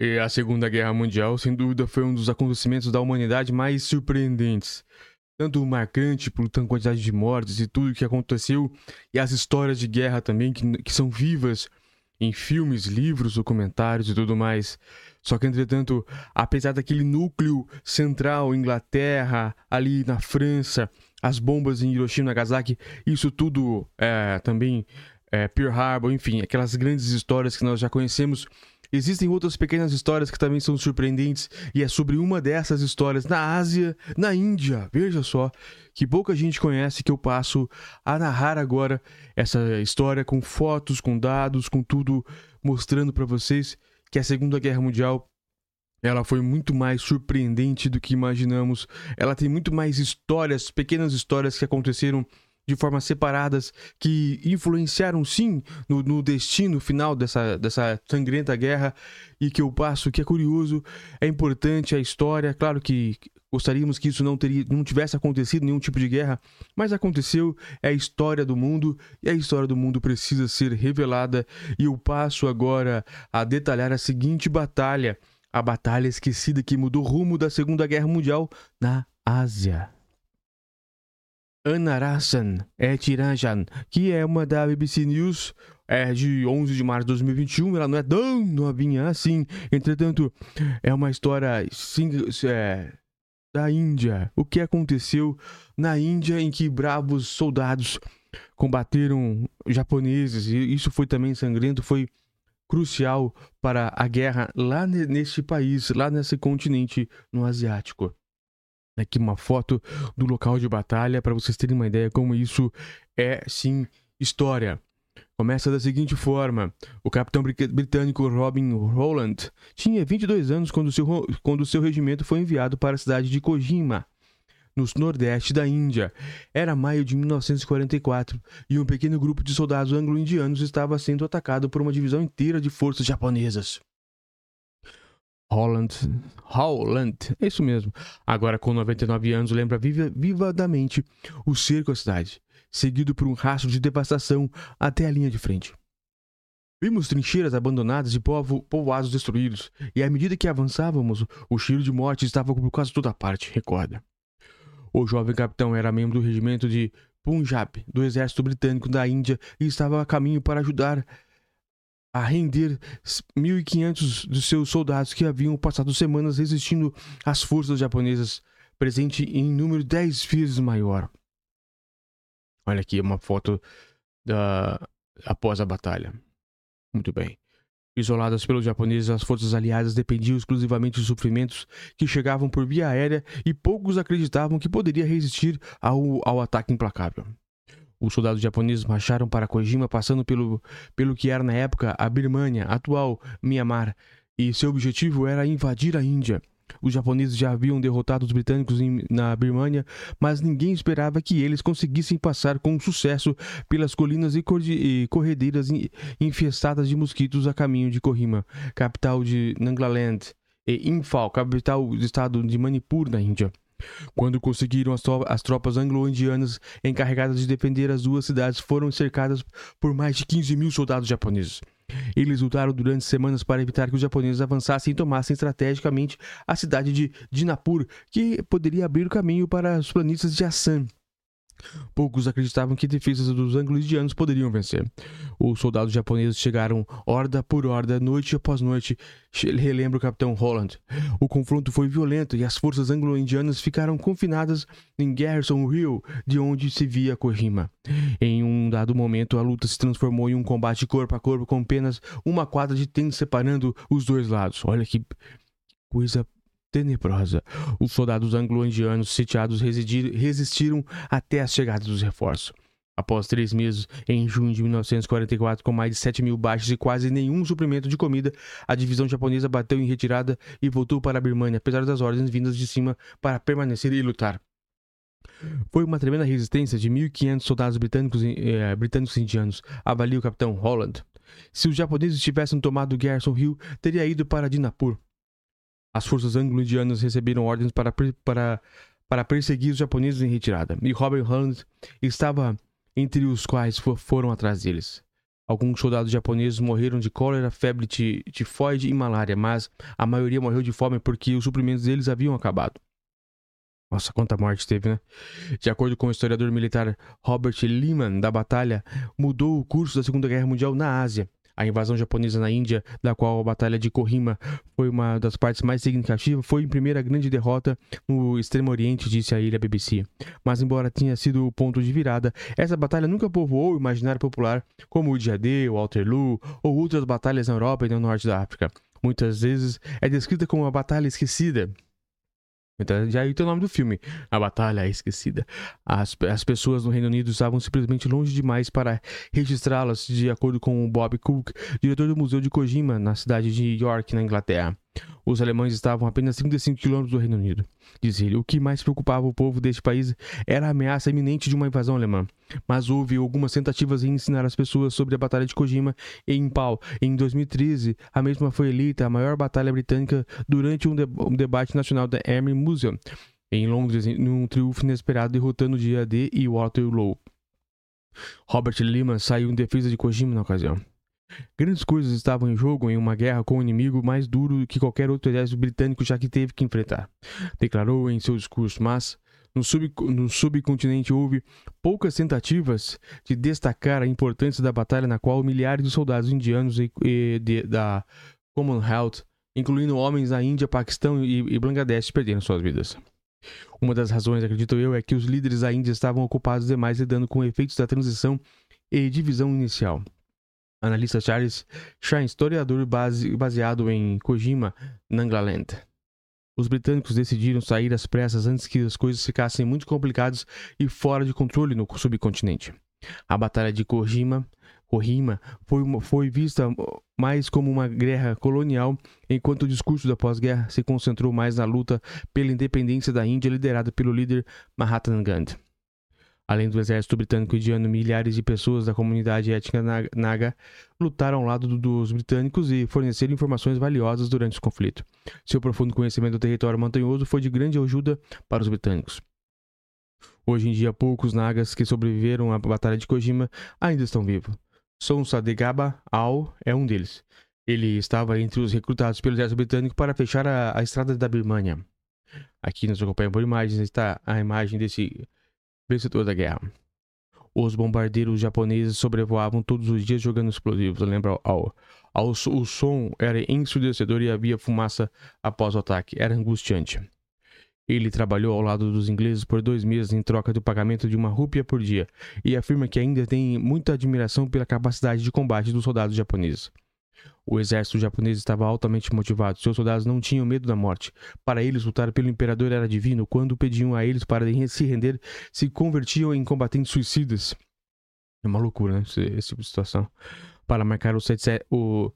E a Segunda Guerra Mundial, sem dúvida, foi um dos acontecimentos da humanidade mais surpreendentes. Tanto marcante por tanta quantidade de mortes e tudo que aconteceu, e as histórias de guerra também, que, que são vivas em filmes, livros, documentários e tudo mais. Só que, entretanto, apesar daquele núcleo central, Inglaterra, ali na França, as bombas em Hiroshima e Nagasaki, isso tudo é, também, é, Pearl Harbor, enfim, aquelas grandes histórias que nós já conhecemos. Existem outras pequenas histórias que também são surpreendentes, e é sobre uma dessas histórias na Ásia, na Índia, veja só, que pouca gente conhece, que eu passo a narrar agora essa história com fotos, com dados, com tudo mostrando para vocês que a Segunda Guerra Mundial ela foi muito mais surpreendente do que imaginamos. Ela tem muito mais histórias, pequenas histórias que aconteceram de formas separadas, que influenciaram sim no, no, destino final dessa, dessa sangrenta guerra e que eu passo, que é curioso, é importante a história. Claro que gostaríamos que isso não, teria, não tivesse acontecido nenhum tipo de guerra, mas aconteceu, é a história do mundo e a história do mundo precisa ser revelada. E eu passo agora a detalhar a seguinte batalha a batalha esquecida que mudou o rumo da Segunda Guerra Mundial na Ásia. Anarasan Etirajan, que é uma da BBC News, é de 11 de março de 2021, ela não é tão novinha assim, entretanto, é uma história é, da Índia. O que aconteceu na Índia em que bravos soldados combateram japoneses, e isso foi também sangrento, foi crucial para a guerra lá neste país, lá nesse continente no asiático. Aqui uma foto do local de batalha para vocês terem uma ideia como isso é sim história. Começa da seguinte forma: o capitão britânico Robin Rowland tinha 22 anos quando seu, quando seu regimento foi enviado para a cidade de Kojima, no nordeste da Índia. Era maio de 1944 e um pequeno grupo de soldados anglo-indianos estava sendo atacado por uma divisão inteira de forças japonesas. Holland, Holland, é isso mesmo. Agora com 99 anos, lembra viva, vivadamente o cerco à cidade, seguido por um rastro de devastação até a linha de frente. Vimos trincheiras abandonadas e povo, povoados destruídos, e à medida que avançávamos, o cheiro de morte estava por quase toda parte, recorda. O jovem capitão era membro do regimento de Punjab, do exército britânico da Índia, e estava a caminho para ajudar a render 1.500 de seus soldados que haviam passado semanas resistindo às forças japonesas, presente em número 10 vezes maior. Olha aqui uma foto da após a batalha. Muito bem. Isoladas pelos japoneses, as forças aliadas dependiam exclusivamente de sofrimentos que chegavam por via aérea e poucos acreditavam que poderia resistir ao, ao ataque implacável. Os soldados japoneses marcharam para Kojima, passando pelo, pelo que era na época a Birmania, atual Myanmar, e seu objetivo era invadir a Índia. Os japoneses já haviam derrotado os britânicos em, na Birmania, mas ninguém esperava que eles conseguissem passar com sucesso pelas colinas e, e corredeiras infestadas de mosquitos a caminho de Kohima, capital de Nagaland, e Imphal, capital do estado de Manipur, na Índia. Quando conseguiram, as tropas anglo-indianas encarregadas de defender as duas cidades foram cercadas por mais de 15 mil soldados japoneses. Eles lutaram durante semanas para evitar que os japoneses avançassem e tomassem estrategicamente a cidade de Dinapur, que poderia abrir o caminho para os planícies de Assam. Poucos acreditavam que defesas dos anglo-indianos poderiam vencer. Os soldados japoneses chegaram horda por horda, noite após noite, relembra o capitão Holland. O confronto foi violento e as forças anglo-indianas ficaram confinadas em Garrison Hill, de onde se via Kohima. Em um dado momento, a luta se transformou em um combate corpo a corpo com apenas uma quadra de tênis separando os dois lados. Olha que coisa tenebrosa. Os soldados anglo-indianos sitiados resistiram até a chegada dos reforços. Após três meses, em junho de 1944, com mais de 7 mil baixas e quase nenhum suprimento de comida, a divisão japonesa bateu em retirada e voltou para a Birmania, apesar das ordens vindas de cima para permanecer e lutar. Foi uma tremenda resistência de 1.500 soldados britânicos, eh, britânicos indianos, avalia o capitão Holland. Se os japoneses tivessem tomado Garrison Hill, teria ido para Dinapur. As forças anglo-indianas receberam ordens para, para, para perseguir os japoneses em retirada, e Robert Hunt estava entre os quais foram atrás deles. Alguns soldados japoneses morreram de cólera, febre tifoide e malária, mas a maioria morreu de fome porque os suprimentos deles haviam acabado. Nossa, quanta morte teve, né? De acordo com o historiador militar Robert Lehman, da batalha mudou o curso da Segunda Guerra Mundial na Ásia. A invasão japonesa na Índia, da qual a Batalha de Kohima foi uma das partes mais significativas, foi a primeira grande derrota no Extremo Oriente, disse a ilha BBC. Mas, embora tenha sido o ponto de virada, essa batalha nunca povoou o imaginário popular, como o dia D, o Waterloo ou outras batalhas na Europa e no norte da África. Muitas vezes é descrita como uma batalha esquecida, então, já aí tem o nome do filme, A Batalha Esquecida. As, as pessoas no Reino Unido estavam simplesmente longe demais para registrá-las, de acordo com Bob Cook, diretor do Museu de Kojima, na cidade de York, na Inglaterra. Os alemães estavam apenas 35 quilômetros do Reino Unido. Diz ele, o que mais preocupava o povo deste país era a ameaça iminente de uma invasão alemã. Mas houve algumas tentativas em ensinar as pessoas sobre a Batalha de Kojima em Impal. Em 2013, a mesma foi eleita a maior batalha britânica durante um, de um debate nacional da Army Museum, em Londres, num triunfo inesperado derrotando dia D e Waterloo. Robert Lehman saiu em defesa de Kojima na ocasião. Grandes coisas estavam em jogo em uma guerra com um inimigo mais duro que qualquer outro exército britânico já que teve que enfrentar, declarou em seu discurso, mas no, sub, no subcontinente houve poucas tentativas de destacar a importância da batalha na qual milhares de soldados indianos e, e de, da Commonwealth, incluindo homens da Índia, Paquistão e, e Bangladesh, perderam suas vidas. Uma das razões, acredito eu, é que os líderes da Índia estavam ocupados demais lidando com efeitos da transição e divisão inicial analista Charles Shine, historiador base, baseado em Kojima, Nagaland. Os britânicos decidiram sair às pressas antes que as coisas ficassem muito complicadas e fora de controle no subcontinente. A Batalha de Kojima, foi, foi vista mais como uma guerra colonial, enquanto o discurso da pós-guerra se concentrou mais na luta pela independência da Índia liderada pelo líder Mahatma Gandhi. Além do exército britânico indiano, milhares de pessoas da comunidade étnica Naga lutaram ao lado dos britânicos e forneceram informações valiosas durante o conflito. Seu profundo conhecimento do território montanhoso foi de grande ajuda para os britânicos. Hoje em dia, poucos Nagas que sobreviveram à Batalha de Kojima ainda estão vivos. Sonsadegaba Al é um deles. Ele estava entre os recrutados pelo exército britânico para fechar a, a estrada da Birmania. Aqui nos acompanha por imagens está a imagem desse vencedor da guerra. Os bombardeiros japoneses sobrevoavam todos os dias jogando explosivos. Lembra ao, ao, o som era ensurdecedor e havia fumaça após o ataque. Era angustiante. Ele trabalhou ao lado dos ingleses por dois meses em troca do pagamento de uma rúpia por dia e afirma que ainda tem muita admiração pela capacidade de combate dos soldados japoneses. O exército japonês estava altamente motivado. Seus soldados não tinham medo da morte. Para eles, lutar pelo imperador era divino. Quando pediam a eles para se render, se convertiam em combatentes suicidas. É uma loucura, né? Esse, tipo de situação. Para marcar o, o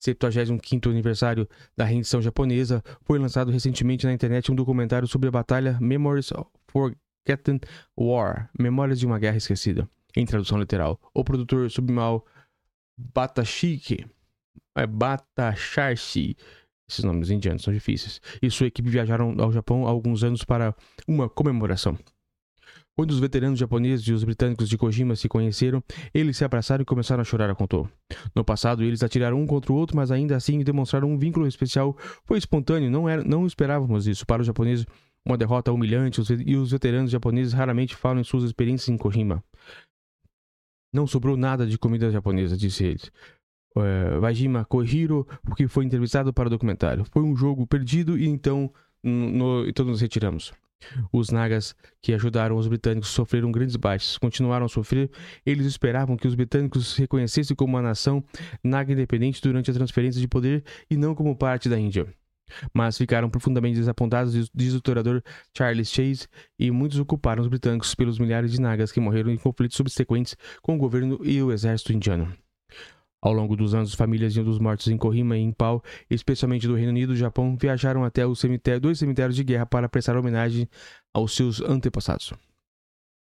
75 aniversário da rendição japonesa, foi lançado recentemente na internet um documentário sobre a batalha Memories of Forgotten War Memórias de uma Guerra Esquecida. Em tradução literal, o produtor submal Batashiki é Batacharshi. Esses nomes indianos são difíceis. E sua equipe viajaram ao Japão há alguns anos para uma comemoração. Quando os veteranos japoneses e os britânicos de Kojima se conheceram, eles se abraçaram e começaram a chorar, contou. No passado, eles atiraram um contra o outro, mas ainda assim demonstraram um vínculo especial. Foi espontâneo, não, era, não esperávamos isso. Para os japoneses, uma derrota humilhante, e os veteranos japoneses raramente falam em suas experiências em Kojima. Não sobrou nada de comida japonesa, disse eles é, Vajima Kohiro, porque foi entrevistado para o documentário. Foi um jogo perdido e então no, todos nos retiramos. Os Nagas que ajudaram os britânicos sofreram grandes baixas, continuaram a sofrer. Eles esperavam que os britânicos se reconhecessem como uma nação Naga independente durante a transferência de poder e não como parte da Índia. Mas ficaram profundamente desapontados, diz o historiador Charles Chase, e muitos ocuparam os britânicos pelos milhares de Nagas que morreram em conflitos subsequentes com o governo e o exército indiano. Ao longo dos anos, famílias dos mortos em Kohima e em Pau, especialmente do Reino Unido e Japão, viajaram até cemitério, dois cemitérios de guerra para prestar homenagem aos seus antepassados.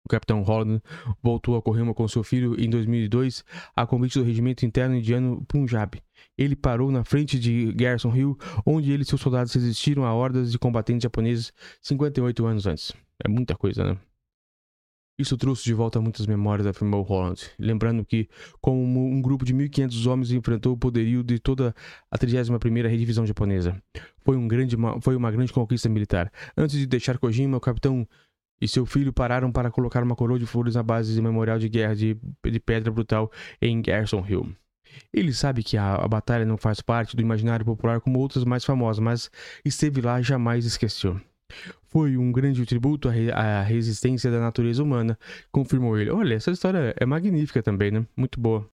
O capitão Holland voltou a Kohima com seu filho em 2002 a convite do regimento interno indiano Punjab. Ele parou na frente de Garrison Hill, onde ele e seus soldados resistiram a hordas de combatentes japoneses 58 anos antes. É muita coisa, né? Isso trouxe de volta muitas memórias, afirmou Holland, lembrando que, como um grupo de 1.500 homens enfrentou o poderio de toda a 31ª Redivisão Japonesa. Foi, um grande, foi uma grande conquista militar. Antes de deixar Kojima, o capitão e seu filho pararam para colocar uma coroa de flores na base de memorial de guerra de, de pedra brutal em Garrison Hill. Ele sabe que a, a, batalha não faz parte do imaginário popular como outras mais famosas, mas esteve lá e jamais esqueceu. Foi um grande tributo à, re à resistência da natureza humana, confirmou ele. Olha, essa história é magnífica também, né? Muito boa.